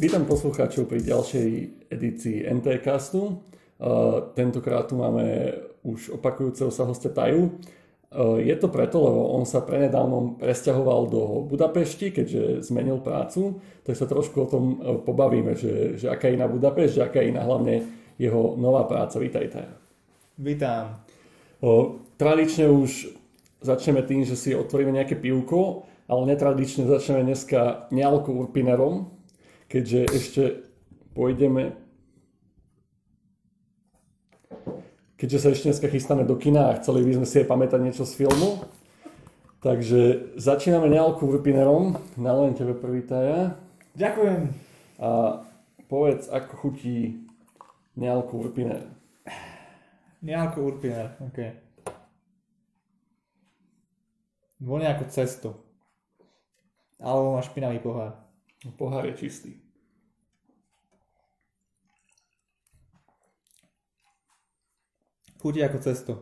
Vítam poslucháčov pri ďalšej edícii NTCastu. Uh, tentokrát tu máme už opakujúceho sa hostia Taju. Uh, je to preto, lebo on sa prenedávnom presťahoval do Budapešti, keďže zmenil prácu, tak sa trošku o tom uh, pobavíme, že, že aká je iná Budapešť, že aká je iná hlavne jeho nová práca. Vítaj Taja. Vítam. Tradične už začneme tým, že si otvoríme nejaké pivko, ale netradične začneme dneska nealko urpinerom, keďže ešte pôjdeme keďže sa ešte dneska chystáme do kina a chceli by sme si aj pamätať niečo z filmu. Takže začíname nealku urpinerom. Nalejem tebe prvý taja. Ďakujem. A povedz, ako chutí nealku urpiner. Nealko urpiner, ok. Vonia ako cesto. Alebo má špinavý pohár. Pohár je čistý. Chutí ako cesto.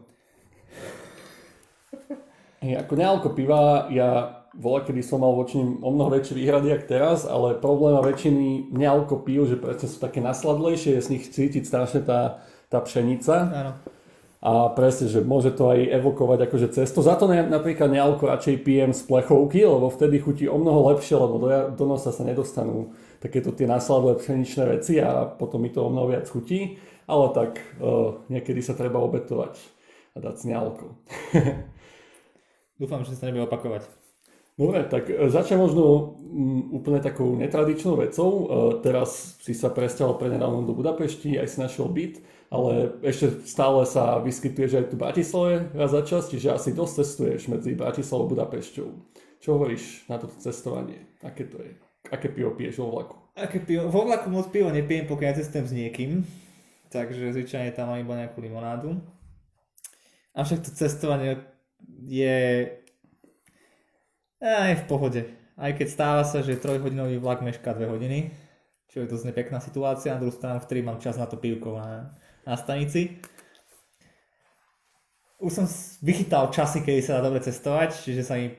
Ja, ako nealko piva, ja voľa, kedy som mal voči nim o mnoho väčšie výhrady ako teraz, ale problém a väčšiny nealko pív, že presne sú také nasladlejšie, je z nich cítiť strašne tá, tá pšenica. Áno. A presne, že môže to aj evokovať akože cesto. Za to napríklad nealko radšej pijem z plechovky, lebo vtedy chutí o mnoho lepšie, lebo do, do nosa sa nedostanú takéto tie nasladlé pšeničné veci a potom mi to o mnoho viac chutí. Ale tak uh, niekedy sa treba obetovať a dať s nealko. Dúfam, že sa nebude opakovať. Dobre, tak e, začnem možno m, úplne takou netradičnou vecou. E, teraz si sa presťahol prednedávnom do Budapešti, aj si našiel byt, ale ešte stále sa vyskytuješ aj tu v Bratislave raz za čas, čiže asi dosť cestuješ medzi Bratislavou a Budapešťou. Čo hovoríš na toto cestovanie? Aké to je? Aké pivo piješ vo vlaku? Aké pivo? Vo vlaku moc pivo nepijem, pokiaľ cestujem s niekým. Takže zvyčajne tam mám iba nejakú limonádu. Avšak to cestovanie je a je v pohode. Aj keď stáva sa, že trojhodinový vlak mešká 2 hodiny, čo je dosť nepekná situácia, na druhú stranu, v ktorej mám čas na to pivko na, na stanici. Už som vychytal časy, kedy sa dá dobre cestovať, čiže sa mi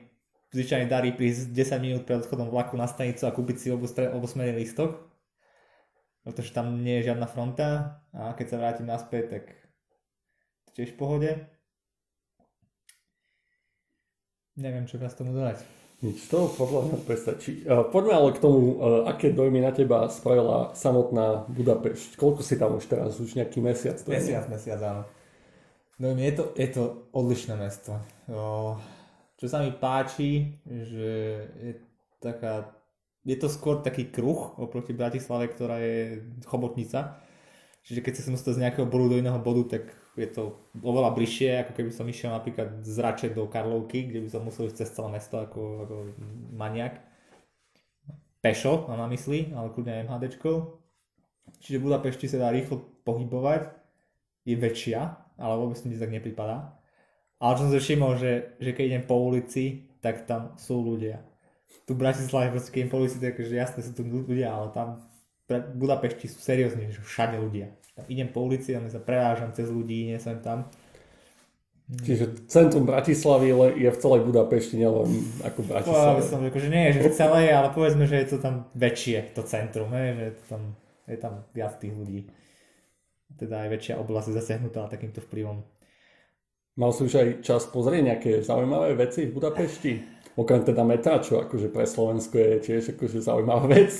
zvyčajne darí prísť 10 minút pred odchodom vlaku na stanicu a kúpiť si obosmerný lístok, pretože tam nie je žiadna fronta a keď sa vrátim naspäť, tak tiež v pohode. Neviem, čo viac tomu dodať. Nič, to podľa mňa prestačí. Poďme ale k tomu, aké dojmy na teba spravila samotná Budapešť. Koľko si tam už teraz? Už nejaký mesiac? To mesiac, je? mesiac, áno. Dojmy, je to, je to odlišné mesto. Čo sa mi páči, že je taká, je to skôr taký kruh oproti Bratislave, ktorá je chobotnica. Čiže keď sa som dostal z nejakého bodu do iného bodu, tak je to oveľa bližšie, ako keby som išiel napríklad z Rače do Karlovky, kde by som musel ísť cez celé mesto ako, ako maniak. Pešo mám na mysli, ale kľudne MHDčkou. Čiže Budapešti sa dá rýchlo pohybovať, je väčšia, ale vôbec mi tak nepripadá. Ale čo som si všimol, že, že keď idem po ulici, tak tam sú ľudia. Tu v Bratislave proste keď idem po ulici, tak že jasne sú tu ľudia, ale tam v Budapešti sú seriózne, že všade ľudia idem po ulici a sa prevážam cez ľudí, nie sem tam. Čiže centrum Bratislavy je v celej Budapešti, nielen ako Bratislava. som že nie je, že v celej, ale povedzme, že je to tam väčšie, to centrum, he, že je, to tam, je tam viac tých ľudí. Teda aj väčšia oblasť zasiahnutá takýmto vplyvom. Mal si už aj čas pozrieť nejaké zaujímavé veci v Budapešti? Okrem teda metra, čo akože pre Slovensko je tiež akože zaujímavá vec.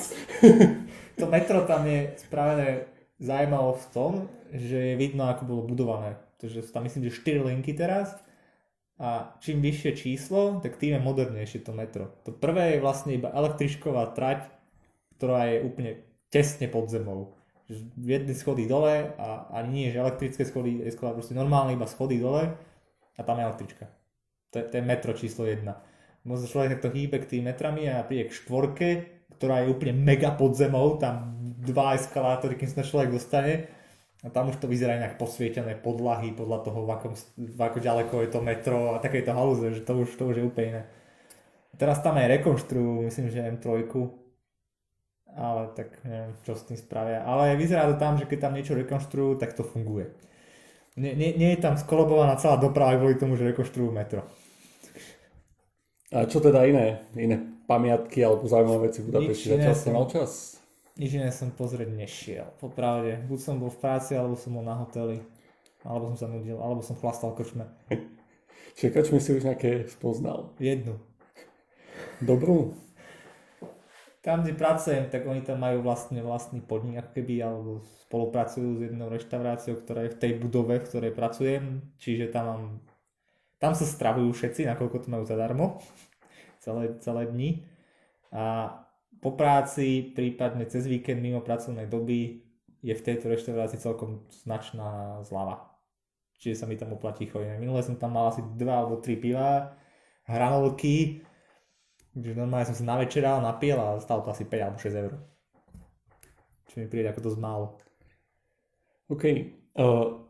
to metro tam je spravené zaujímavo v tom, že je vidno, ako bolo budované. Takže sú tam myslím, že 4 linky teraz a čím vyššie číslo, tak tým je modernejšie to metro. To prvé je vlastne iba električková trať, ktorá je úplne tesne pod zemou. V jednej schody dole a ani nie, že elektrické schody, je schoda proste normálne iba schody dole a tam je električka. To je, to je metro číslo 1. Možno človek takto hýbe k tým metrami a príde k štvorke, ktorá je úplne mega pod zemou, tam dva eskalátory, kým sa človek dostane. A tam už to vyzerá inak posvietené podlahy podľa toho, v akom, v ako ďaleko je to metro a takéto halúze, že to už, to už je úplne iné. Teraz tam aj rekonštruujú, myslím, že M3, ale tak neviem, čo s tým spravia. Ale vyzerá to tam, že keď tam niečo rekonštruujú, tak to funguje. Nie, nie, nie je tam skolobovaná celá doprava kvôli tomu, že rekonštruujú metro. A čo teda iné, iné pamiatky alebo zaujímavé veci v Budapešti? Zatiaľ mal čas? Nič iné som pozrieť nešiel. Popravde, buď som bol v práci, alebo som bol na hoteli. Alebo som sa nudil, alebo som chlastal krčme. Čiže krčme si už nejaké spoznal. Jednu. Dobrú? Tam, kde pracujem, tak oni tam majú vlastne vlastný podnik, ako keby, alebo spolupracujú s jednou reštauráciou, ktorá je v tej budove, v ktorej pracujem. Čiže tam mám, tam sa stravujú všetci, nakoľko to majú zadarmo. celé, celé dni. A po práci, prípadne cez víkend mimo pracovnej doby je v tejto reštaurácii celkom značná zlava. Čiže sa mi tam oplatí chodiť. Minule som tam mal asi 2 alebo 3 piva, hranolky, takže normálne som sa navečeral, napiel a stalo to asi 5 alebo 6 eur. Čo mi príde ako dosť málo. OK. Uh,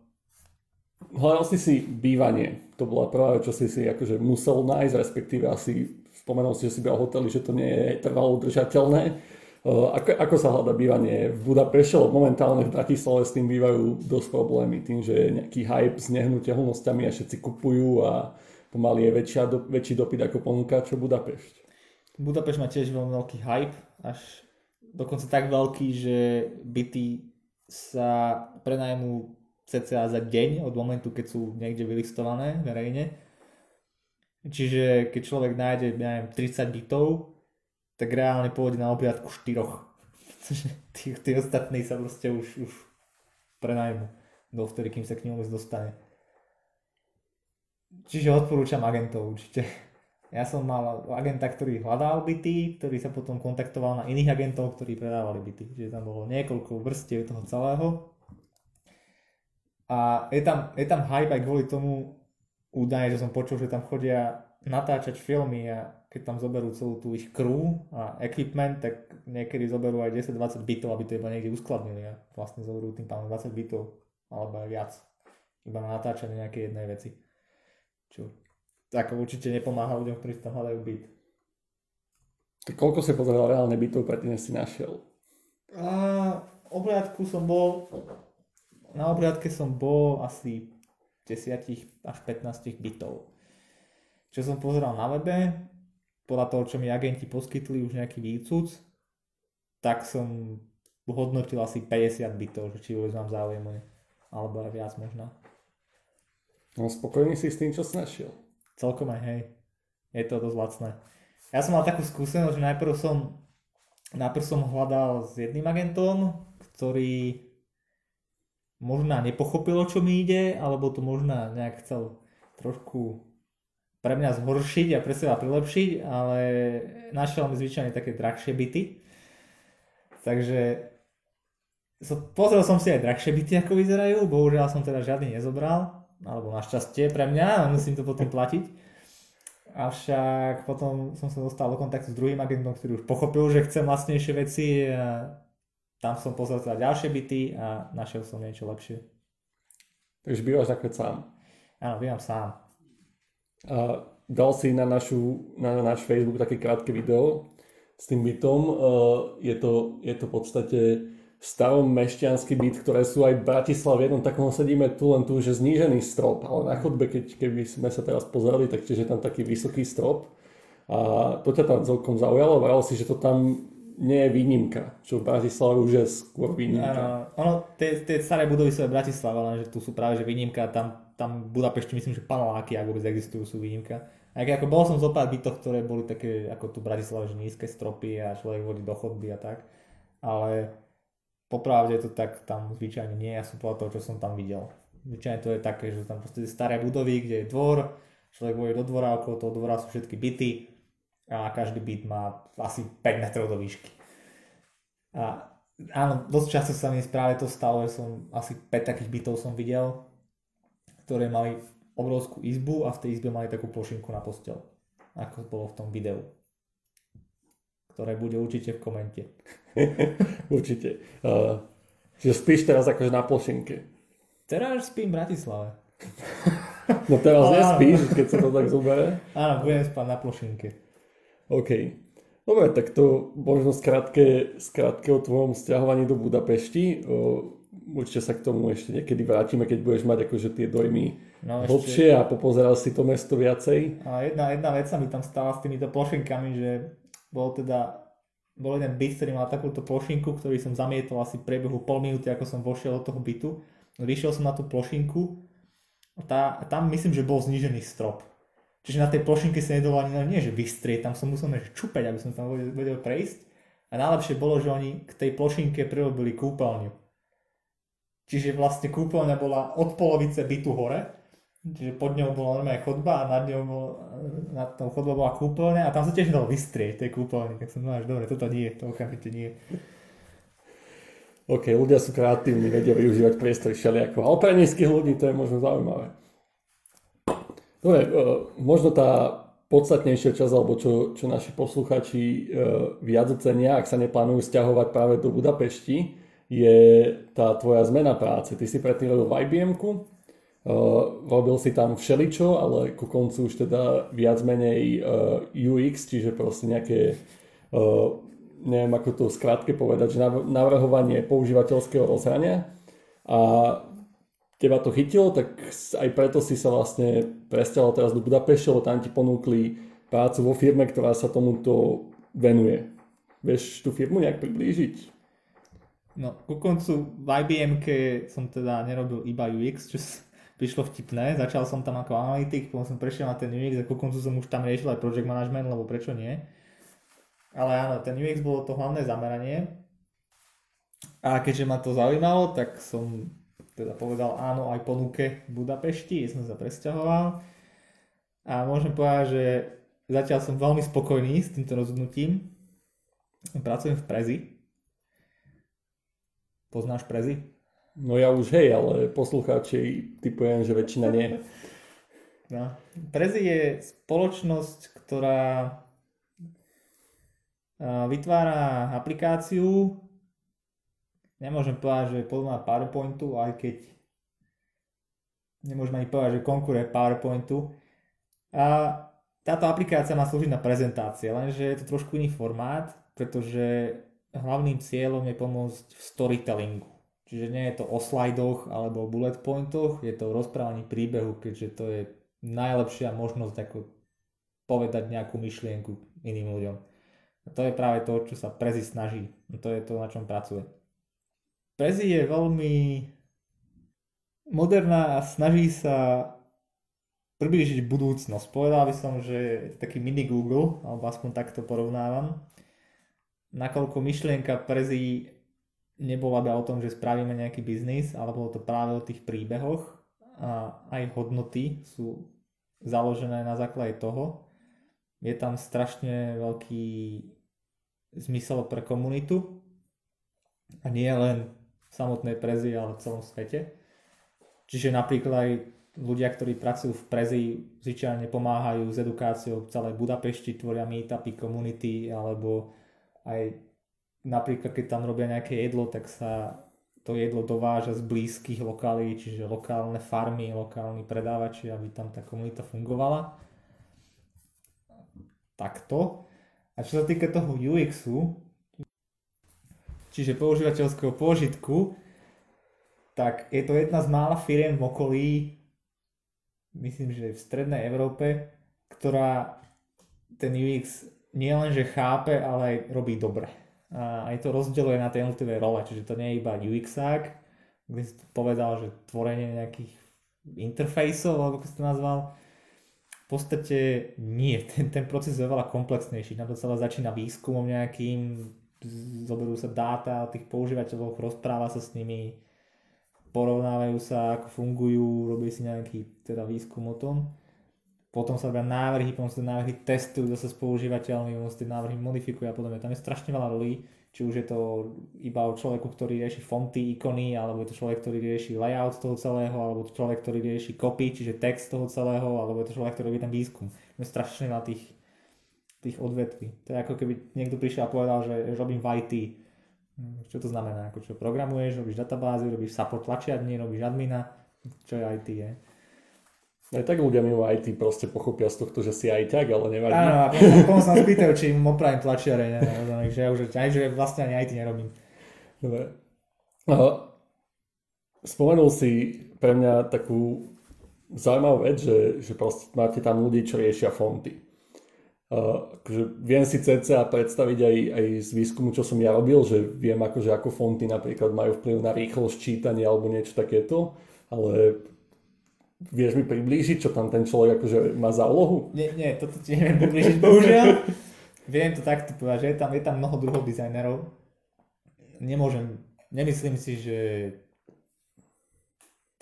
hľadal si si bývanie. To bola prvá vec, čo si si akože musel nájsť, respektíve asi spomenul si, že si bol hoteli, že to nie je trvalo udržateľné. Ako, ako sa hľada bývanie v Budapešti, lebo momentálne v Bratislave s tým bývajú dosť problémy, tým, že je nejaký hype s nehnuteľnosťami a všetci kupujú a pomaly je väčšia, do, väčší dopyt ako ponúka, čo Budapešť. Budapešť má tiež veľmi veľký hype, až dokonca tak veľký, že byty sa prenajmú cca za deň od momentu, keď sú niekde vylistované verejne Čiže keď človek nájde, ja neviem, 30 bytov, tak reálne pôjde na obliadku 4. tí, tí ostatní sa proste už, už prenajmu dovtedy, kým sa k vôbec dostane. Čiže odporúčam agentov určite. Ja som mal agenta, ktorý hľadal byty, ktorý sa potom kontaktoval na iných agentov, ktorí predávali byty. Čiže tam bolo niekoľko vrstiev toho celého. A je tam, je tam hype aj kvôli tomu, údaje, že som počul, že tam chodia natáčať filmy a keď tam zoberú celú tú ich crew a equipment, tak niekedy zoberú aj 10-20 bitov, aby to iba niekde uskladnili a vlastne zoberú tým pádom 20 bitov alebo aj viac. Iba na natáčanie nejakej jednej veci. Čo tak určite nepomáha ľuďom, ktorí tam hľadajú byt. Tak koľko si pozeral reálne bytov predtým, si našiel? A, obliadku som bol, na obliadke som bol asi 10 až 15 bytov. Čo som pozeral na webe, podľa toho, čo mi agenti poskytli už nejaký výcud, tak som hodnotil asi 50 bytov, že či vôbec mám záujem alebo aj viac možno. No spokojný si s tým, čo si našiel? Celkom aj hej. Je to dosť lacné. Ja som mal takú skúsenosť, že najprv som, najprv som hľadal s jedným agentom, ktorý možná nepochopilo, čo mi ide, alebo to možná nejak chcel trošku pre mňa zhoršiť a pre seba prilepšiť, ale našiel mi zvyčajne také drahšie byty. Takže so, pozrel som si aj drahšie byty, ako vyzerajú, bohužiaľ som teda žiadny nezobral, alebo našťastie pre mňa, musím to potom platiť. Avšak potom som sa dostal do kontaktu s druhým agentom, ktorý už pochopil, že chcem vlastnejšie veci a tam som pozrel teda ďalšie byty a našiel som niečo lepšie. Takže bývaš takhle sám? Áno, bývam sám. A dal si na, našu, na náš Facebook také krátke video s tým bytom. Je to, je to v podstate starom mešťanský byt, ktoré sú aj v Bratislave. Jednom takom sedíme tu len tu, že znížený strop, ale na chodbe, keď, keby sme sa teraz pozreli, tak tiež je tam taký vysoký strop. A to ťa tam celkom zaujalo, vral si, že to tam nie je výnimka, čo v Bratislave už je skôr výnimka. Uh, ono, tie, tie staré budovy sú aj Bratislava, lenže tu sú práve že výnimka, tam, tam v Budapešti myslím, že paneláky, ak vôbec existujú, sú výnimka. Aj ako bol som zo pár ktoré boli také ako tu v Bratislave, že nízke stropy a človek vodí do chodby a tak, ale popravde to tak tam zvyčajne nie, ja som povedal toho, čo som tam videl. Zvyčajne to je také, že tam proste staré budovy, kde je dvor, človek vojde do dvora, okolo toho dvora sú všetky byty, a každý byt má asi 5 metrov do výšky. A áno, dosť často sa mi práve to stalo, že som asi 5 takých bytov som videl, ktoré mali obrovskú izbu a v tej izbe mali takú plošinku na postel, ako bolo v tom videu ktoré bude určite v komente. určite. Uh, že spíš teraz akože na plošinke. Teraz spím v Bratislave. no teraz nespíš, keď sa to tak zoberie. Áno, budem spať na plošinke. OK. Dobre, tak to možno skrátke, skrátke o tvojom stiahovaní do Budapešti. Určite sa k tomu ešte niekedy vrátime, keď budeš mať akože tie dojmy no, hlbšie a popozeral si to mesto viacej. A jedna, jedna vec sa mi tam stala s týmito plošinkami, že bol teda bol jeden byt, ktorý mal takúto plošinku, ktorý som zamietol asi v priebehu pol minúty, ako som vošiel do toho bytu. Vyšiel som na tú plošinku tá, tam myslím, že bol znížený strop. Čiže na tej plošinke sa nedalo ani nie, že vystrieť, tam som musel čupať, aby som tam vedel, prejsť. A najlepšie bolo, že oni k tej plošinke prirobili kúpeľňu. Čiže vlastne kúpeľňa bola od polovice bytu hore Čiže pod ňou bola normálne chodba a nad ňou bol, nad tou chodbou bola kúpeľňa a tam sa tiež dalo vystrieť tej kúpeľne. Tak som povedal, že dobre, toto nie, to okamžite nie. OK, ľudia sú kreatívni, vedia využívať priestory všelijako. Ale pre nízkych ľudí to je možno zaujímavé. Dobre, e, možno tá podstatnejšia časť, alebo čo, čo naši posluchači e, viac ocenia, ak sa neplánujú stiahovať práve do Budapešti, je tá tvoja zmena práce. Ty si predtým robil v IBM-ku, Uh, robil si tam všeličo, ale ku koncu už teda viac menej UX, čiže proste nejaké, neviem ako to skrátke povedať, že navrhovanie používateľského rozhrania. A teba to chytilo, tak aj preto si sa vlastne presťahoval teraz do Budapešte, lebo tam ti ponúkli prácu vo firme, ktorá sa tomuto venuje. Vieš tú firmu nejak priblížiť? No, ku koncu v IBM som teda nerobil iba UX, čo prišlo vtipné. Začal som tam ako analytik, potom som prešiel na ten UX a ku koncu som už tam riešil aj project management, lebo prečo nie. Ale áno, ten UX bolo to hlavné zameranie. A keďže ma to zaujímalo, tak som teda povedal áno aj ponuke v Budapešti, som sa presťahoval. A môžem povedať, že zatiaľ som veľmi spokojný s týmto rozhodnutím. Pracujem v Prezi. Poznáš Prezi? No ja už hej, ale poslucháči typujem, že väčšina nie. No. Prezi je spoločnosť, ktorá vytvára aplikáciu, nemôžem povedať, že je podobná PowerPointu, aj keď nemôžem ani povedať, že konkuruje PowerPointu. A táto aplikácia má slúžiť na prezentácie, lenže je to trošku iný formát, pretože hlavným cieľom je pomôcť v storytellingu. Čiže nie je to o slajdoch alebo o bullet pointoch, je to o rozprávaní príbehu, keďže to je najlepšia možnosť ako povedať nejakú myšlienku iným ľuďom. A to je práve to, čo sa Prezi snaží. A to je to, na čom pracuje. Prezi je veľmi moderná a snaží sa priblížiť budúcnosť. Povedal by som, že je taký mini Google, alebo aspoň takto porovnávam. Nakoľko myšlienka Prezi nebola iba o tom, že spravíme nejaký biznis, ale bolo to práve o tých príbehoch a aj hodnoty sú založené na základe toho. Je tam strašne veľký zmysel pre komunitu a nie len samotnej Prezi, ale v celom svete. Čiže napríklad aj ľudia, ktorí pracujú v Prezi, zvyčajne pomáhajú s edukáciou v celej Budapešti, tvoria meetupy, komunity alebo aj napríklad keď tam robia nejaké jedlo, tak sa to jedlo dováža z blízkych lokalí, čiže lokálne farmy, lokálni predávači, aby tam tá komunita fungovala. Takto. A čo sa týka toho UXu, čiže používateľského pôžitku, tak je to jedna z mála firiem v okolí, myslím, že v strednej Európe, ktorá ten UX nielenže chápe, ale aj robí dobre. A aj to rozdeľuje na tie jednotlivé role, čiže to nie je iba UXák, kde si povedal, že tvorenie nejakých interfejsov, alebo ako si to nazval, v podstate nie, ten, ten proces je veľa komplexnejší, na to celé začína výskumom nejakým, zoberú sa dáta o tých používateľoch, rozpráva sa s nimi, porovnávajú sa, ako fungujú, robí si nejaký teda výskum o tom potom sa robia návrhy, potom sa tie návrhy testujú zase s používateľmi, potom sa tie návrhy modifikujú a podobne. Tam je strašne veľa rolí, či už je to iba o človeku, ktorý rieši fonty, ikony, alebo je to človek, ktorý rieši layout toho celého, alebo to človek, ktorý rieši copy, čiže text toho celého, alebo je to človek, ktorý robí ten výskum. Je strašne veľa tých, tých odvetví. To je ako keby niekto prišiel a povedal, že robím v IT. Hm, čo to znamená? Ako čo programuješ, robíš databázy, robíš support tlačiarní, robíš admina, čo je IT je. Aj tak ľudia mimo IT proste pochopia z tohto, že si aj tak, ale nevadí. Áno, a potom, potom sa spýtajú, či im opravím tlačiare, ne, ne, že ja už aj, že vlastne ani IT nerobím. Dobre. Aha. Spomenul si pre mňa takú zaujímavú vec, že, že proste máte tam ľudí, čo riešia fonty. Uh, akože viem si cca predstaviť aj, aj z výskumu, čo som ja robil, že viem akože ako fonty napríklad majú vplyv na rýchlosť čítania alebo niečo takéto, ale vieš mi priblížiť, čo tam ten človek akože má za úlohu? Nie, nie, toto ti neviem priblížiť, bohužiaľ. viem to takto povedať, že je tam, je tam mnoho druhov dizajnerov. Nemôžem, nemyslím si, že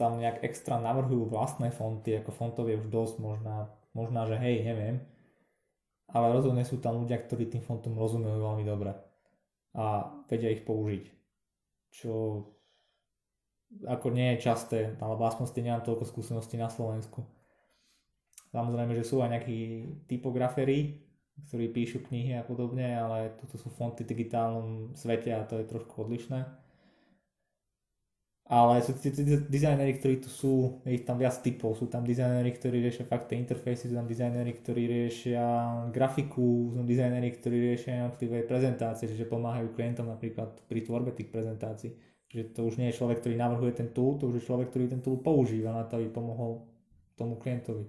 tam nejak extra navrhujú vlastné fonty, ako fontov je už dosť, možná, možná že hej, neviem ale rozhodne sú tam ľudia, ktorí tým fontom rozumejú veľmi dobre a vedia ich použiť. Čo ako nie je časté, alebo aspoň ste nemám toľko skúseností na Slovensku. Samozrejme, že sú aj nejakí typograferi, ktorí píšu knihy a podobne, ale toto sú fonty v digitálnom svete a to je trošku odlišné. Ale sú tí dizajneri, ktorí tu sú, je ich tam viac typov. Sú tam dizajneri, ktorí riešia fakt tie interfejsy, sú tam dizajneri, ktorí riešia grafiku, sú dizajneri, ktorí riešia jednotlivé prezentácie, čiže pomáhajú klientom napríklad pri tvorbe tých prezentácií. Že to už nie je človek, ktorý navrhuje ten tool, to už je človek, ktorý ten tool používa na to, aby pomohol tomu klientovi.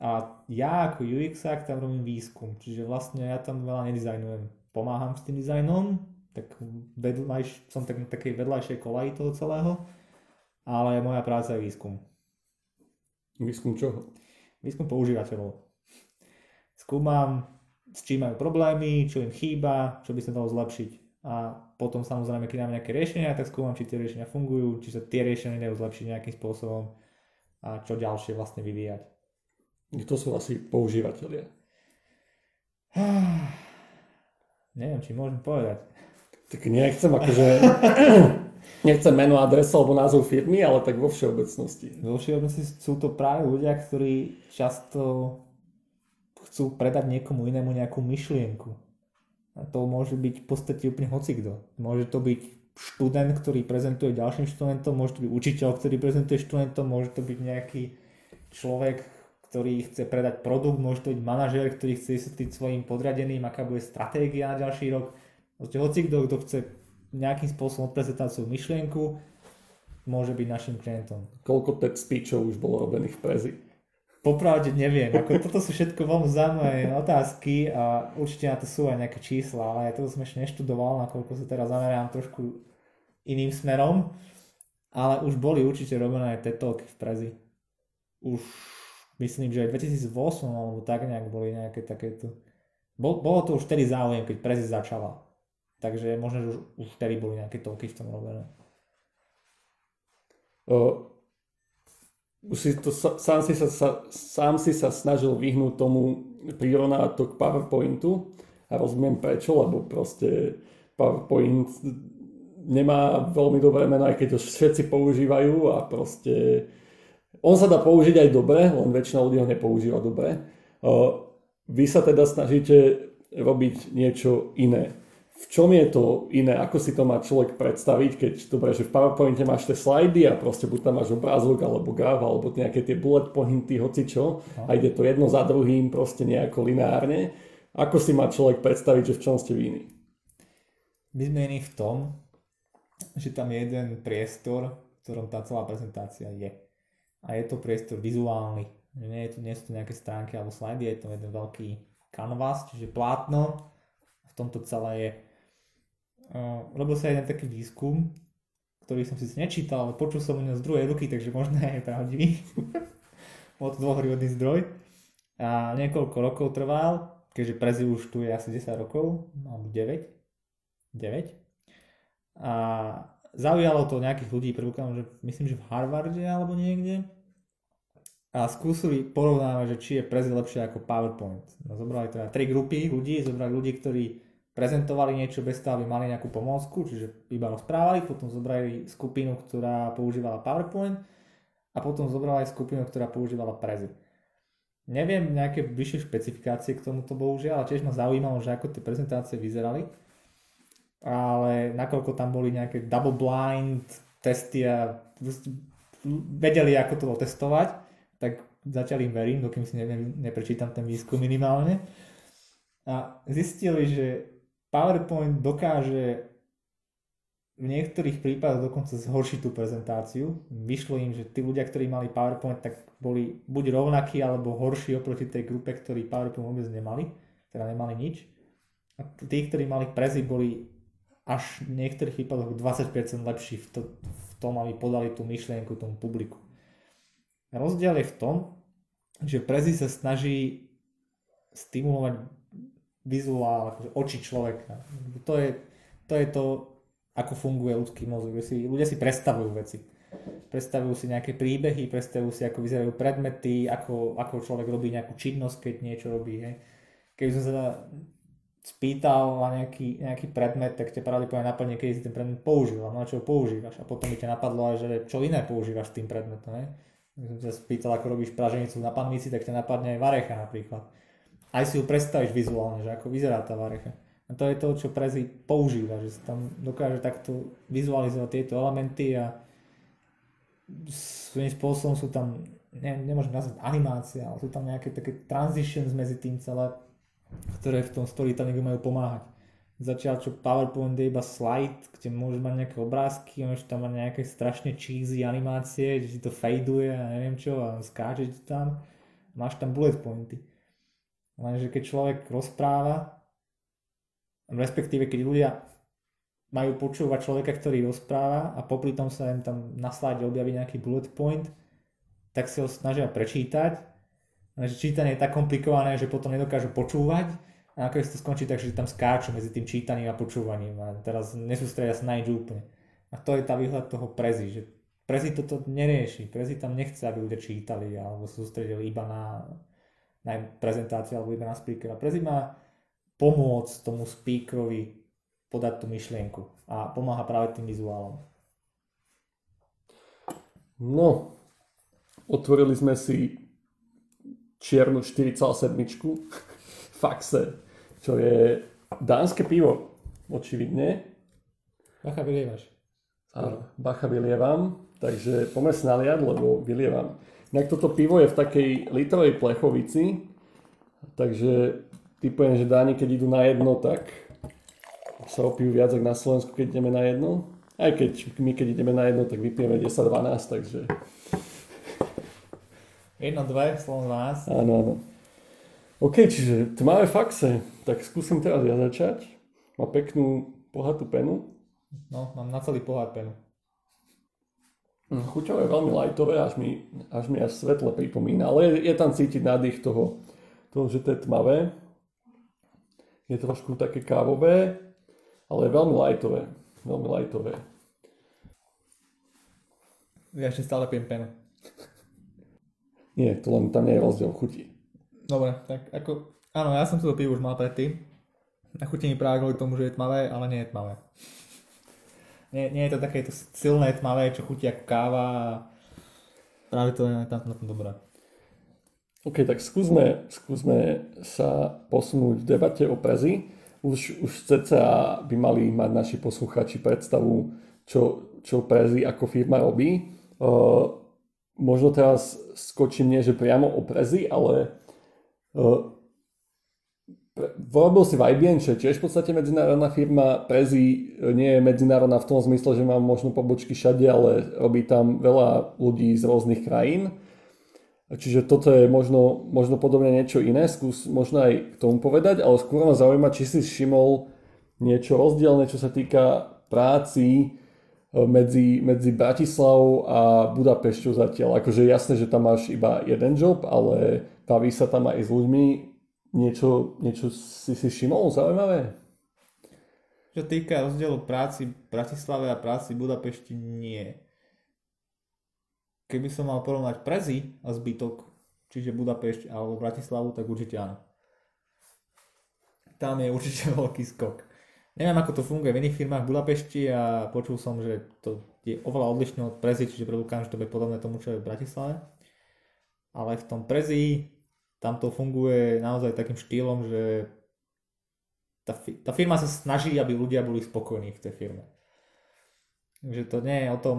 A ja ako UX tam robím výskum, čiže vlastne ja tam veľa nedizajnujem. Pomáham s tým dizajnom, tak vedľajš, som tak na takej vedľajšej kolaji toho celého, ale moja práca je výskum. Výskum čoho? Výskum používateľov. Skúmam, s čím majú problémy, čo im chýba, čo by sa dalo zlepšiť. A potom samozrejme, keď mám nejaké riešenia, tak skúmam, či tie riešenia fungujú, či sa tie riešenia dajú zlepšiť nejakým spôsobom a čo ďalšie vlastne vyvíjať. To sú asi používateľia. Neviem, či môžem povedať. Tak nechcem akože... nechcem meno, adresu alebo názov firmy, ale tak vo všeobecnosti. Vo všeobecnosti sú to práve ľudia, ktorí často chcú predať niekomu inému nejakú myšlienku. A to môže byť v podstate úplne hocikto. Môže to byť študent, ktorý prezentuje ďalším študentom, môže to byť učiteľ, ktorý prezentuje študentom, môže to byť nejaký človek, ktorý chce predať produkt, môže to byť manažer, ktorý chce vysvetliť svojim podriadeným, aká bude stratégia na ďalší rok. Proste hoci kto, kto chce nejakým spôsobom odprezentovať svoju myšlienku, môže byť našim klientom. Koľko TED speechov už bolo robených v Prezi? Popravde neviem, ako toto sú všetko veľmi zaujímavé otázky a určite na to sú aj nejaké čísla, ale ja to som ešte neštudoval, nakoľko sa teraz zamerám trošku iným smerom, ale už boli určite robené aj TED Talky v Prezi. Už myslím, že aj 2008 alebo tak nejak boli nejaké takéto. Bolo to už vtedy záujem, keď Prezi začala. Takže možno, že už, už vtedy boli nejaké toky v tom robené. Uh, si to, sám, si sa, sám si sa snažil vyhnúť tomu prirovnávať to k PowerPointu a rozumiem prečo, lebo proste PowerPoint nemá veľmi dobré meno, aj keď ho všetci používajú a proste on sa dá použiť aj dobre, len väčšina ľudí ho nepoužíva dobre. Uh, vy sa teda snažíte robiť niečo iné v čom je to iné, ako si to má človek predstaviť, keď dobre, že v PowerPointe máš tie slajdy a proste buď tam máš obrázok alebo graf alebo nejaké tie bullet pointy, hoci čo a ide to jedno za druhým proste nejako lineárne. Ako si má človek predstaviť, že v čom ste vy iní? My sme iní v tom, že tam je jeden priestor, v ktorom tá celá prezentácia je. A je to priestor vizuálny. Nie, je to, nie sú to nejaké stránky alebo slajdy, je to jeden veľký canvas, čiže plátno. V tomto celé je robil sa jeden taký výskum, ktorý som si nečítal, ale počul som o ňom z druhej ruky, takže možno aj pravdivý. Bol to dôveryhodný zdroj. A niekoľko rokov trval, keďže Prezi už tu je asi 10 rokov, alebo 9. 9. A zaujalo to nejakých ľudí, prvokám, že myslím, že v Harvarde alebo niekde. A skúsili porovnávať, že či je Prezi lepšie ako PowerPoint. No, zobrali teda tri grupy ľudí, zobrali ľudí, ktorí prezentovali niečo bez toho, aby mali nejakú pomôcku, čiže iba rozprávali, potom zobrali skupinu, ktorá používala PowerPoint a potom zobrali skupinu, ktorá používala Prezi. Neviem nejaké vyššie špecifikácie k tomuto bohužiaľ, ale tiež ma zaujímalo, že ako tie prezentácie vyzerali. Ale nakoľko tam boli nejaké double blind testy a vedeli, ako to testovať, tak začali im verím, dokým si ne, neprečítam ten výskum minimálne. A zistili, že PowerPoint dokáže v niektorých prípadoch dokonca zhoršiť tú prezentáciu. Vyšlo im, že tí ľudia, ktorí mali PowerPoint, tak boli buď rovnakí alebo horší oproti tej grupe, ktorí PowerPoint vôbec nemali, teda nemali nič. A tí, ktorí mali prezy, boli až v niektorých prípadoch 20% lepší v, to, v tom, aby podali tú myšlienku tomu publiku. Rozdiel je v tom, že Prezi sa snaží stimulovať vizuál, akože oči človeka. To je, to je to, ako funguje ľudský mozog. Si, ľudia si predstavujú veci. Predstavujú si nejaké príbehy, predstavujú si, ako vyzerajú predmety, ako, ako človek robí nejakú činnosť, keď niečo robí. Hej. Keby som sa spýtal na nejaký, nejaký predmet, tak ťa pravdepodobne napadne, keď si ten predmet použil na čo ho používaš. A potom by ťa napadlo aj, že čo iné používaš s tým predmetom. Hej. Keď som ťa spýtal, ako robíš praženicu na panvici, tak ťa napadne aj varecha napríklad. Aj si ju predstavíš vizuálne, že ako vyzerá tá varecha. A to je to, čo Prezi používa, že sa tam dokáže takto vizualizovať tieto elementy a svojím spôsobom sú tam, ne, nemôžem nazvať animácia, ale sú tam nejaké také transitions medzi tým celé, ktoré v tom storytellingu majú pomáhať. Zatiaľ čo PowerPoint je iba slide, kde môžeš mať nejaké obrázky, môžeš tam mať nejaké strašne cheesy animácie, že si to fadeuje a neviem čo a skáče ti tam. Máš tam bullet pointy. Lenže keď človek rozpráva, respektíve keď ľudia majú počúvať človeka, ktorý rozpráva a popri tom sa im tam na slide objaví nejaký bullet point, tak si ho snažia prečítať. Lenže čítanie je tak komplikované, že potom nedokážu počúvať a nakoniec to skončí tak, že tam skáču medzi tým čítaním a počúvaním a teraz nesústredia sa na úplne. A to je tá výhľad toho prezi, že prezi toto nerieši, prezi tam nechce, aby ľudia čítali alebo sústredili iba na, na prezentáciu alebo iba na speakera. Prezi má pomôcť tomu speakerovi podať tú myšlienku a pomáha práve tým vizuálom. No, otvorili sme si čiernu 4,7 faxe, čo je dánske pivo, očividne. Bacha vylievaš. A bacha vylievam, takže poďme si naliať, lebo vylievam. Inak toto pivo je v takej litrovej plechovici, takže typujem, že Dáni, keď idú na jedno, tak sa opijú viac ako na Slovensku, keď ideme na jedno. Aj keď my, keď ideme na jedno, tak vypijeme 10-12, takže... 1, 2, Slovom 12. Áno, áno. OK, čiže tmavé faxe. Tak skúsim teraz ja začať. Má peknú bohatú penu. No, mám na celý pohár penu. Hm, chuťové je veľmi lightové, až mi, až mi až svetle pripomína, ale je, je tam cítiť nádych toho, toho, že to je tmavé je trošku také kávové, ale je veľmi lajtové. Veľmi lajtové. Ja ešte stále pijem penu. Nie, to len tam nie je rozdiel chuti. Dobre, tak ako... Áno, ja som to pivo už mal predtým. A chutí mi práve kvôli tomu, že je tmavé, ale nie je tmavé. Nie, nie je to také to silné tmavé, čo chutí ako káva práve to je tam na tom dobré. OK, tak skúsme, skúsme sa posunúť v debate o Prezi. Už, už cca by mali mať naši posluchači predstavu, čo, čo Prezi ako firma robí. Uh, možno teraz skočím nie, že priamo o Prezi, ale uh, Robil si IBM, čo je tiež v podstate medzinárodná firma. Prezi nie je medzinárodná v tom zmysle, že má možno pobočky všade, ale robí tam veľa ľudí z rôznych krajín. Čiže toto je možno, možno podobne niečo iné, skús možno aj k tomu povedať, ale skôr ma zaujíma, či si všimol niečo rozdielne, čo sa týka práci e, medzi, medzi Bratislavou a Budapešťou zatiaľ. Akože jasné, že tam máš iba jeden job, ale baví sa tam aj s ľuďmi. Niečo, niečo si si všimol zaujímavé? Čo týka rozdielu práci v Bratislave a práci v Budapešti, nie keby som mal porovnať Prezi a zbytok, čiže Budapešť alebo Bratislavu, tak určite áno. Tam je určite veľký skok. Neviem, ako to funguje v iných firmách v Budapešti a počul som, že to je oveľa odlišné od Prezi, čiže predpokladám, že to bude podobné tomu, čo je v Bratislave. Ale v tom Prezi tam to funguje naozaj takým štýlom, že tá, tá firma sa snaží, aby ľudia boli spokojní v tej firme. Takže to nie je o tom,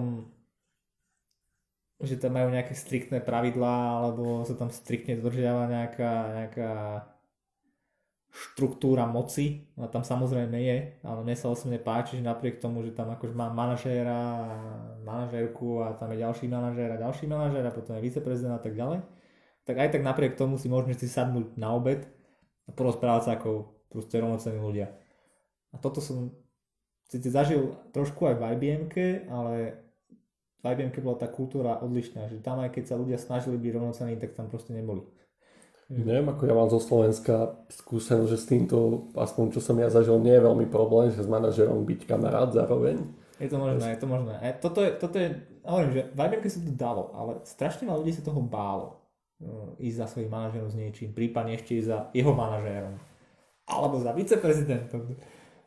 že tam majú nejaké striktné pravidlá, alebo sa tam striktne dodržiava nejaká, nejaká štruktúra moci, a tam samozrejme je, ale mne sa osobne páči, že napriek tomu, že tam akože má manažéra, manažérku a tam je ďalší manažér a ďalší manažér a potom je viceprezident a tak ďalej, tak aj tak napriek tomu si môžeme si sadnúť na obed a porozprávať sa ako proste rovnocenní ľudia. A toto som síce zažil trošku aj v ibm ale v ibm bola tá kultúra odlišná, že tam aj keď sa ľudia snažili byť rovnocenní, tak tam proste neboli. Mm. Neviem, ako ja mám zo Slovenska skúsenosť, že s týmto, aspoň čo som ja zažil, nie je veľmi problém, že s manažerom byť kamarát zároveň. Je to možné, je to možné. E, toto je, toto je, hovorím, že v IBM sa to dalo, ale strašne veľa ľudí sa toho bálo ísť za svojím manažerom s niečím, prípadne ešte ísť za jeho manažérom. Alebo za viceprezidentom.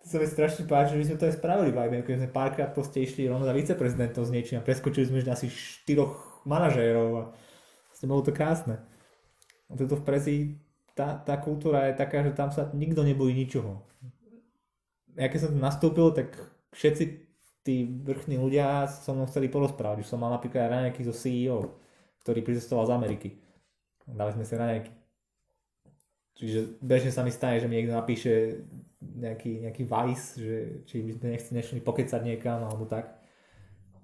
To sa mi strašne páči, že my sme to aj spravili v IBM, keď sme párkrát proste išli rovno za viceprezidentom s niečím a preskočili sme asi štyroch manažérov a vlastne bolo to krásne toto v Prezi, tá, tá kultúra je taká, že tam sa nikto nebojí ničoho. Ja keď som tam nastúpil, tak všetci tí vrchní ľudia so mnou chceli porozprávať. Už som mal napríklad raňajky zo CEO, ktorý pricestoval z Ameriky. Dali sme si raňajky. Čiže bežne sa mi stane, že mi niekto napíše nejaký, nejaký vice, že či by sme nechceli nešli pokecať niekam alebo tak.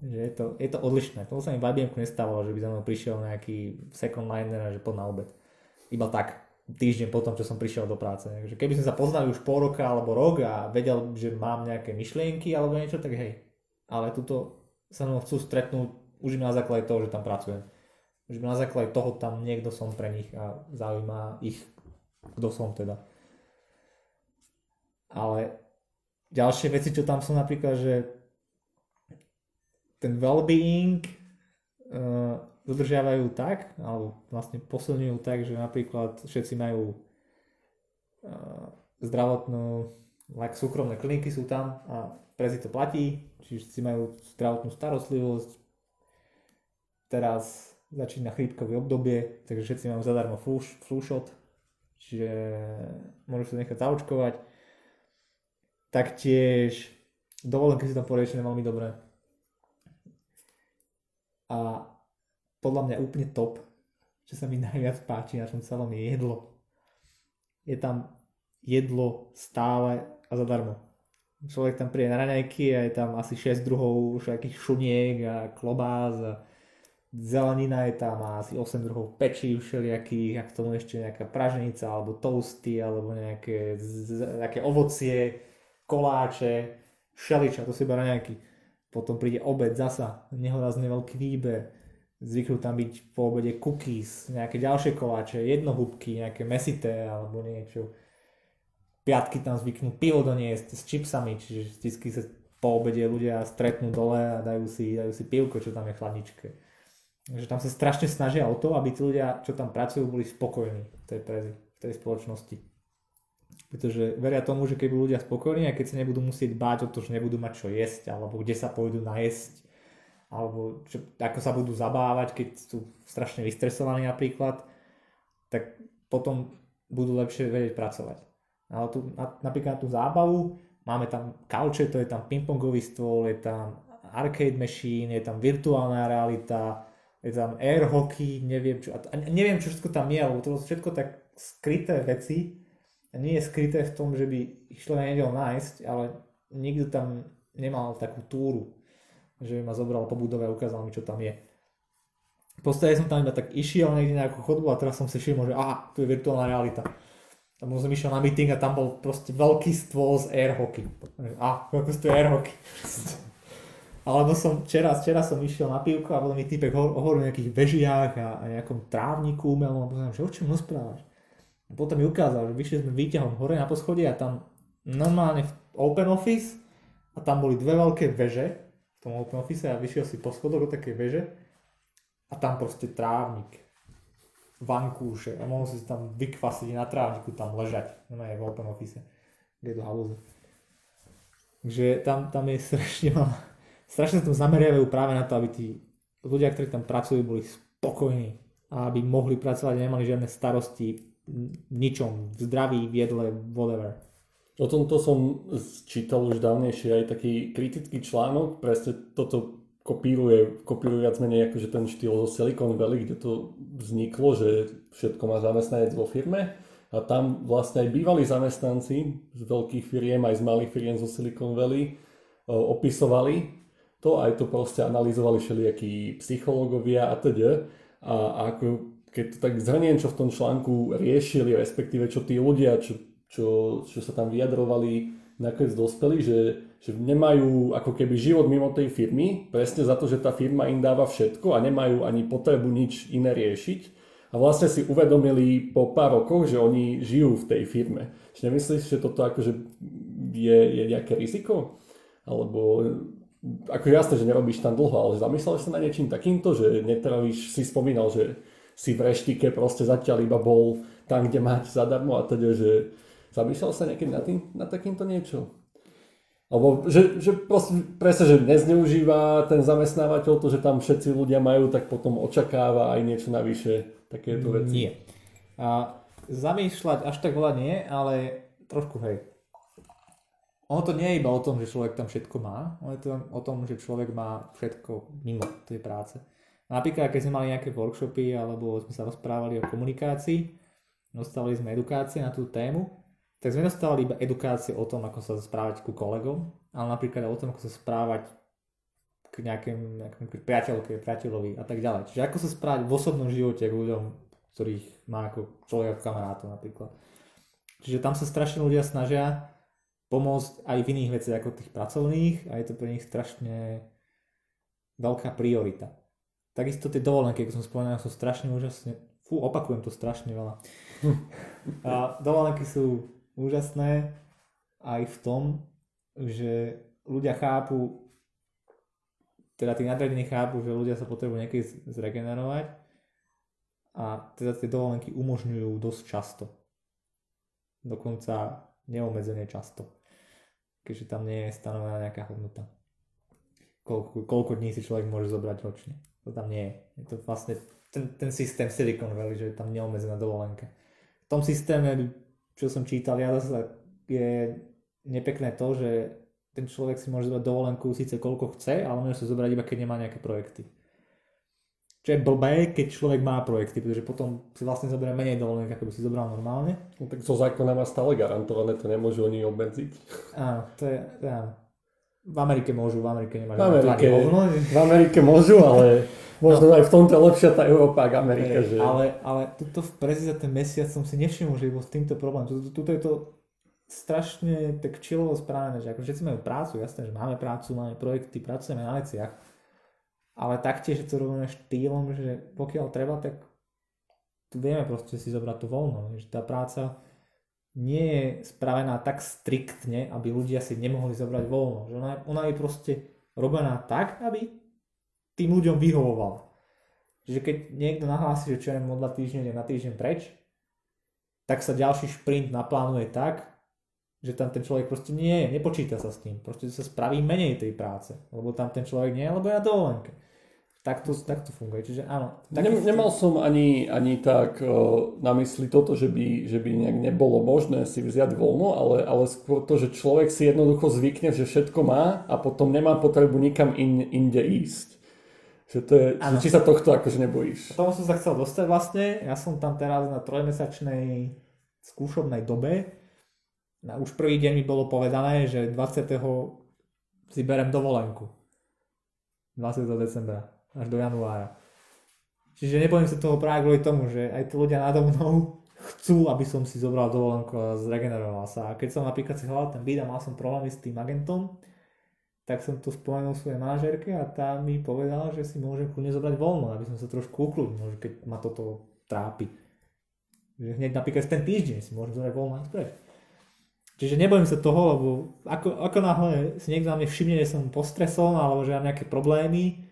Že je to, je to odlišné. To sa mi v IBM nestávalo, že by za mnou prišiel nejaký second liner že pod na obed iba tak týždeň potom, čo som prišiel do práce. Takže keby sme sa poznali už pol roka alebo rok a vedel, že mám nejaké myšlienky alebo niečo, tak hej. Ale tuto sa mnou chcú stretnúť už na základe toho, že tam pracujem. Už na základe toho tam niekto som pre nich a zaujíma ich, kto som teda. Ale ďalšie veci, čo tam sú napríklad, že ten well-being uh, dodržiavajú tak, alebo vlastne posilňujú tak, že napríklad všetci majú uh, zdravotnú, like súkromné kliniky sú tam a prezi to platí, čiže si majú zdravotnú starostlivosť. Teraz začína chrípkové obdobie, takže všetci majú zadarmo flu, flu shot, čiže môžu sa nechať zaočkovať. Taktiež dovolenky si tam poriešené veľmi dobre. A podľa mňa úplne top, čo sa mi najviac páči na tom celom je jedlo. Je tam jedlo stále a zadarmo. Človek tam príde na raňajky a je tam asi 6 druhov všetkých šuniek a klobás a zelenina je tam a asi 8 druhov pečí všelijakých a k tomu ešte nejaká pražnica alebo toasty alebo nejaké, nejaké ovocie, koláče, šeliča, to si iba raňajky. Potom príde obed zasa, nehorazne veľký výber zvyknú tam byť po obede cookies, nejaké ďalšie koláče, jednohúbky, nejaké mesité alebo niečo. Piatky tam zvyknú pivo doniesť s čipsami, čiže vždy sa po obede ľudia stretnú dole a dajú si, dajú si pivko, čo tam je v chladničke. Takže tam sa strašne snažia o to, aby tí ľudia, čo tam pracujú, boli spokojní v tej prezi, v tej spoločnosti. Pretože veria tomu, že keď budú ľudia spokojní a keď sa nebudú musieť báť o to, že nebudú mať čo jesť, alebo kde sa pôjdu najesť, alebo čo, ako sa budú zabávať, keď sú strašne vystresovaní napríklad, tak potom budú lepšie vedieť pracovať. Ale tu, na, napríklad na tú zábavu máme tam kauče, to je tam pingpongový stôl, je tam arcade machine, je tam virtuálna realita, je tam air hockey, neviem čo, a neviem čo všetko tam je, lebo to sú všetko tak skryté veci, nie je skryté v tom, že by ich človek nevedel nájsť, ale nikto tam nemal takú túru že ma zobral po budove a ukázal mi, čo tam je. V podstate som tam iba tak išiel niekde nejakú chodbu a teraz som si všimol, že aha, tu je virtuálna realita. Tam som išiel na meeting a tam bol proste veľký stôl z air hockey. A, ako to je air hockey. Alebo som včera, včera som išiel na pivko a potom mi týpek hovoril o nejakých vežiach a, a nejakom trávniku umelom a povedal, že o čom rozprávaš? A potom mi ukázal, že vyšli sme výťahom hore na poschodie a tam normálne v open office a tam boli dve veľké veže v tom open office a vyšiel si po schodoch do takej veže a tam proste trávnik, vankúše a mohol si tam vykvasiť na trávniku, tam ležať, no je v open office, kde to halúze. Takže tam, tam je strašne malá, strašne sa tam zameriavajú práve na to, aby tí ľudia, ktorí tam pracujú, boli spokojní a aby mohli pracovať a nemali žiadne starosti v ničom, v zdraví, v jedle, whatever. O tomto som čítal už dávnejšie aj taký kritický článok, presne toto kopíruje, kopíruje viac menej akože ten štýl zo Silicon Valley, kde to vzniklo, že všetko má zamestnanec vo firme A tam vlastne aj bývalí zamestnanci z veľkých firiem, aj z malých firiem zo Silicon Valley opisovali to, aj to proste analyzovali všelijakí psychológovia a teda. A, a ako, keď to tak zhrniem, čo v tom článku riešili, respektíve čo tí ľudia, čo, čo, čo sa tam vyjadrovali, nakoniec dospeli, že, že nemajú ako keby život mimo tej firmy, presne za to, že tá firma im dáva všetko a nemajú ani potrebu nič iné riešiť a vlastne si uvedomili po pár rokoch, že oni žijú v tej firme. Čiže nemyslíš, že toto akože je, je nejaké riziko? Alebo ako jasné, že nerobíš tam dlho, ale zamyslel sa na niečím takýmto, že netrávíš, si spomínal, že si v reštike proste zatiaľ iba bol tam, kde máš zadarmo a teda, že zamýšľal sa niekedy na, tým, na takýmto niečo? Alebo že, že proste, presne, že nezneužíva ten zamestnávateľ to, že tam všetci ľudia majú, tak potom očakáva aj niečo navyše takéto veci? Nie. A zamýšľať až tak veľa nie, ale trošku hej. Ono to nie je iba o tom, že človek tam všetko má, je to o tom, že človek má všetko mimo tej práce. Napríklad, keď sme mali nejaké workshopy alebo sme sa rozprávali o komunikácii, dostali sme edukácie na tú tému, tak sme dostávali iba edukácie o tom, ako sa správať ku kolegom, ale napríklad o tom, ako sa správať k nejakým, nejakým priateľke, priateľovi a tak ďalej. Čiže ako sa správať v osobnom živote k ľuďom, ktorých má ako človek kamarátov napríklad. Čiže tam sa strašne ľudia snažia pomôcť aj v iných veciach ako tých pracovných a je to pre nich strašne veľká priorita. Takisto tie dovolenky, keď som spomenul, sú strašne úžasne, fú, opakujem to strašne veľa. A dovolenky sú úžasné aj v tom, že ľudia chápu, teda tí nadradení chápu, že ľudia sa potrebujú niekedy zregenerovať a teda tie dovolenky umožňujú dosť často. Dokonca neomedzene často. Keďže tam nie je stanovená nejaká hodnota. Koľko, koľko dní si človek môže zobrať ročne. To tam nie je. Je to vlastne ten, ten systém Silicon Valley, že je tam neomezená dovolenka. V tom systéme, čo som čítal, ja zase je nepekné to, že ten človek si môže zobrať dovolenku síce koľko chce, ale môže sa zobrať iba keď nemá nejaké projekty. Čo je blbé, keď človek má projekty, pretože potom si vlastne zoberie menej dovolenky, ako by si zobral normálne. No, tak zo zákona má stále garantované, to nemôžu oni obmedziť. Áno, to je, áno. V Amerike môžu, v Amerike nemajú. V Amerike, v Amerike môžu, ale možno no. aj v tomto je lepšia tá Európa ako Amerika. Že... Ale, ale tuto v prezi ten mesiac som si nevšimol, že bol s týmto problém. Tuto, tuto je to strašne tak čilovo správené, že ako všetci majú prácu, jasné, že máme prácu, máme projekty, pracujeme na veciach, ale taktiež je to robíme štýlom, že pokiaľ treba, tak tu vieme proste si zobrať to voľno, že tá práca nie je spravená tak striktne, aby ľudia si nemohli zobrať voľno, že ona, ona je proste robená tak, aby tým ľuďom vyhovovala. Čiže keď niekto nahlási, že čo je o dva na týždeň preč, tak sa ďalší šprint naplánuje tak, že tam ten človek proste nie je, nepočíta sa s tým, proste sa spraví menej tej práce, lebo tam ten človek nie je, lebo je na dovolenke. Tak to, tak to funguje, čiže áno. Nem, nemal som ani, ani tak o, na mysli toto, že by, že by nejak nebolo možné si vziať voľno, ale, ale skôr to, že človek si jednoducho zvykne, že všetko má a potom nemá potrebu nikam in, inde ísť. Že to je, že či sa tohto akože nebojíš. Tomu som sa chcel dostať vlastne, ja som tam teraz na trojmesačnej skúšobnej dobe, na už prvý deň mi bolo povedané, že 20. si berem dovolenku. 20. decembra až do januára. Čiže nebojím sa toho práve kvôli tomu, že aj tí ľudia nado mnou chcú, aby som si zobral dovolenku a zregeneroval sa. A keď som napríklad si hľadal ten byt a mal som problémy s tým agentom, tak som to spomenul svojej manažerke a tá mi povedala, že si môžem kľudne zobrať voľno, aby som sa trošku ukludnil, keď ma toto trápi. Že hneď napríklad ten týždeň si môžem zobrať voľno a preč. Čiže nebojím sa toho, lebo ako, ako náhle si niekto na mne všimne, že som postresol alebo že mám nejaké problémy,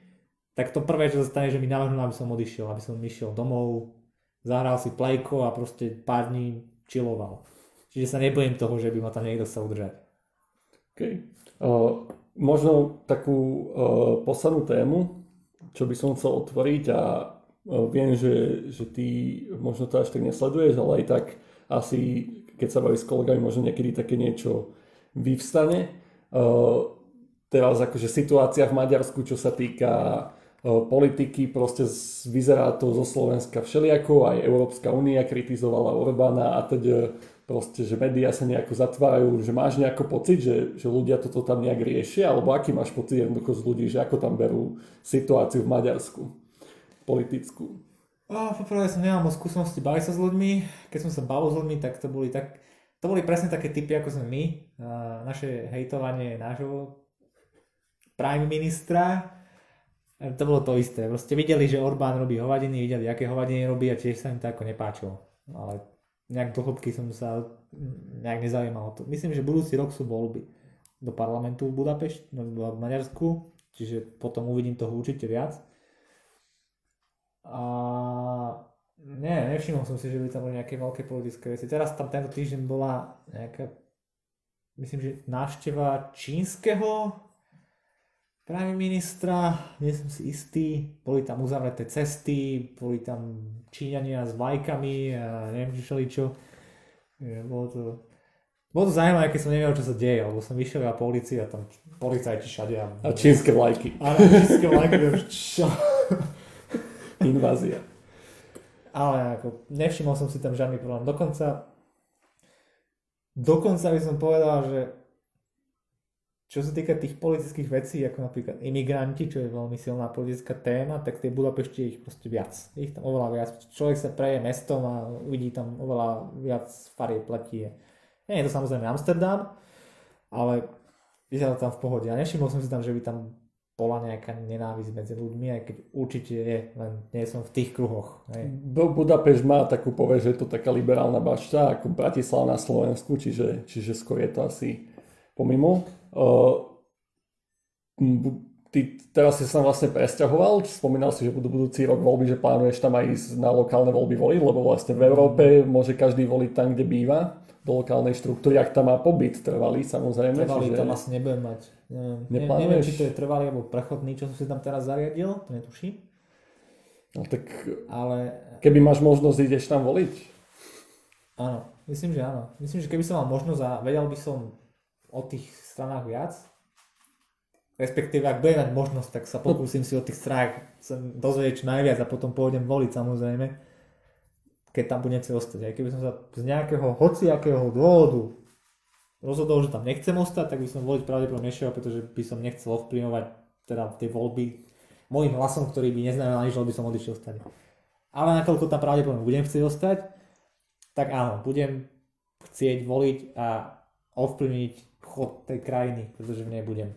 tak to prvé, čo sa stane, že mi navrhnú, aby som odišiel, aby som išiel domov, zahral si plejko a proste pár dní čiloval. Čiže sa nebojím toho, že by ma tam niekto chcel udržať. Okay. Uh, možno takú uh, poslednú tému, čo by som chcel otvoriť a uh, viem, že, že ty možno to až tak nesleduješ, ale aj tak asi keď sa baví s kolegami, možno niekedy také niečo vyvstane. Uh, teraz akože situácia v Maďarsku, čo sa týka politiky, proste vyzerá to zo Slovenska všelijako, aj Európska únia kritizovala Orbána a teď proste, že médiá sa nejako zatvárajú, že máš nejako pocit, že, že ľudia toto tam nejak riešia, alebo aký máš pocit jednoducho z ľudí, že ako tam berú situáciu v Maďarsku politickú? Oh, poprvé som nemal skúsenosti baviť sa s ľuďmi. Keď som sa bavil s ľuďmi, tak to boli, tak, to boli presne také typy, ako sme my. Naše hejtovanie nášho prime ministra. To bolo to isté. Proste videli, že Orbán robí hovadiny, videli, aké hovadiny robí a tiež sa im to ako nepáčilo. Ale nejak do hĺbky som sa nejak nezaujímal o to. Myslím, že budúci rok sú voľby do parlamentu v Budapešti, no, v Maďarsku, čiže potom uvidím toho určite viac. A nie, nevšimol som si, že by tam boli nejaké veľké politické veci. Teraz tam tento týždeň bola nejaká, myslím, že návšteva čínskeho práve ministra, nie som si istý, boli tam uzavreté cesty, boli tam Číňania s vlajkami a neviem čo čo. Bolo to, bolo to zaujímavé, keď som nevedel, čo sa deje, lebo som vyšiel na policii a tam policajti všade. A, a čínske vlajky. Áno, čínske vlajky, čo? Invázia. Ale ako, nevšimol som si tam žiadny problém. Dokonca, dokonca by som povedal, že čo sa týka tých politických vecí, ako napríklad imigranti, čo je veľmi silná politická téma, tak tej Budapešti ich proste viac. Ich tam oveľa viac. Človek sa preje mestom a vidí tam oveľa viac farie platí. Nie je to samozrejme Amsterdam, ale vyzerá tam v pohode. A nevšimol som si tam, že by tam bola nejaká nenávisť medzi ľuďmi, aj keď určite je, len nie som v tých kruhoch. Hej. Budapešť má takú povesť, že je to taká liberálna bašta ako Bratislava na Slovensku, čiže, čiže skôr je to asi pomimo. Ty teraz si sa vlastne presťahoval, spomínal si, že budú budúci rok voľby, že plánuješ tam aj ísť na lokálne voľby voliť, lebo vlastne v Európe môže každý voliť tam, kde býva, do lokálnej štruktúry, ak tam má pobyt trvalý samozrejme. Trvalý čiže... tam asi nebudem mať. Neviem, neviem, či to je trvalý alebo prechodný, čo som si tam teraz zariadil, to netuším. No tak Ale... keby máš možnosť, ideš tam voliť? Áno, myslím, že áno. Myslím, že keby som mal možnosť a vedel by som o tých stranách viac, respektíve ak budem mať možnosť, tak sa pokúsim si o tých stranách sa dozvedieť čo najviac a potom pôjdem voliť samozrejme, keď tam budem chcieť ostať. Aj keby som sa z nejakého hociakého dôvodu rozhodol, že tam nechcem ostať, tak by som voliť pravdepodobne nešiel, pretože by som nechcel ovplyvňovať teda tie voľby môjim hlasom, ktorý by neznamenal nič, by som odišiel stať. Ale nakoľko tam pravdepodobne budem chcieť ostať, tak áno, budem chcieť voliť a ovplyvniť chod tej krajiny, pretože v nej budem.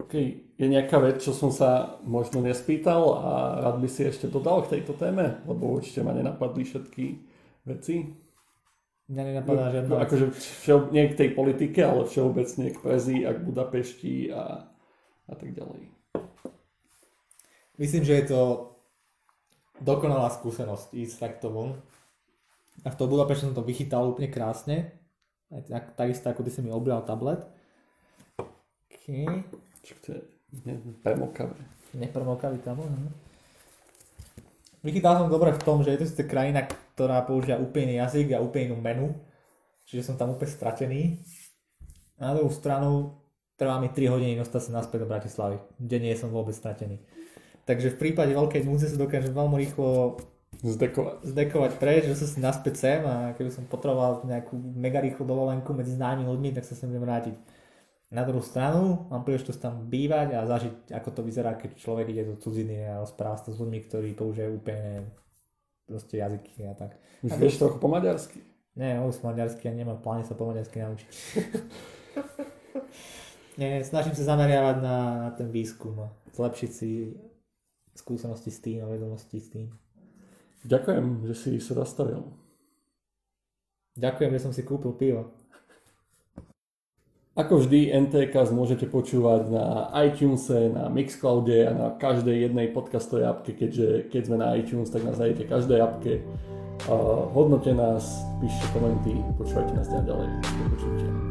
OK, je nejaká vec, čo som sa možno nespýtal a rád by si ešte dodal k tejto téme, lebo určite ma nenapadli všetky veci. Mňa nenapadá no, žiadna Akože všeo, nie k tej politike, ale všeobecne k Prezi a k Budapešti a, a tak ďalej. Myslím, že je to dokonalá skúsenosť ísť takto von. A v tom Budapešti som to vychytal úplne krásne. Tak, takisto ako ty si mi obral tablet. Okay. Čo to je nepremokavé. Nepremokavý tablet, no. Vychytal som dobre v tom, že je to sice krajina, ktorá používa úplný jazyk a úplnú menu, čiže som tam úplne stratený. A na druhú stranu trvá mi 3 hodiny dostať sa naspäť do Bratislavy, kde nie som vôbec stratený. Takže v prípade veľkej núdze sa dokážem veľmi rýchlo Zdekovať. Zdekovať preč, že sa si naspäť sem a keby som potreboval nejakú mega rýchlu dovolenku medzi známymi ľuďmi, tak sa sem budem vrátiť. Na druhú stranu mám príležitosť tam bývať a zažiť, ako to vyzerá, keď človek ide do cudziny a rozpráva sa s ľuďmi, ktorí používajú úplne proste jazyky a tak. Už vieš trochu po maďarsky? Nie, už maďarsky a nemám pláne sa po maďarsky naučiť. Nie, snažím sa zameriavať na, na ten výskum a zlepšiť si skúsenosti s tým a vedomosti s tým. Ďakujem, že si sa zastavil. Ďakujem, že som si kúpil pivo. Ako vždy, NTK môžete počúvať na iTunes, na Mixcloude a na každej jednej podcastovej apke, keďže keď sme na iTunes, tak nás nájdete každej apke. Uh, hodnote nás, píšte komenty, počúvajte nás ďalej. Do počutia.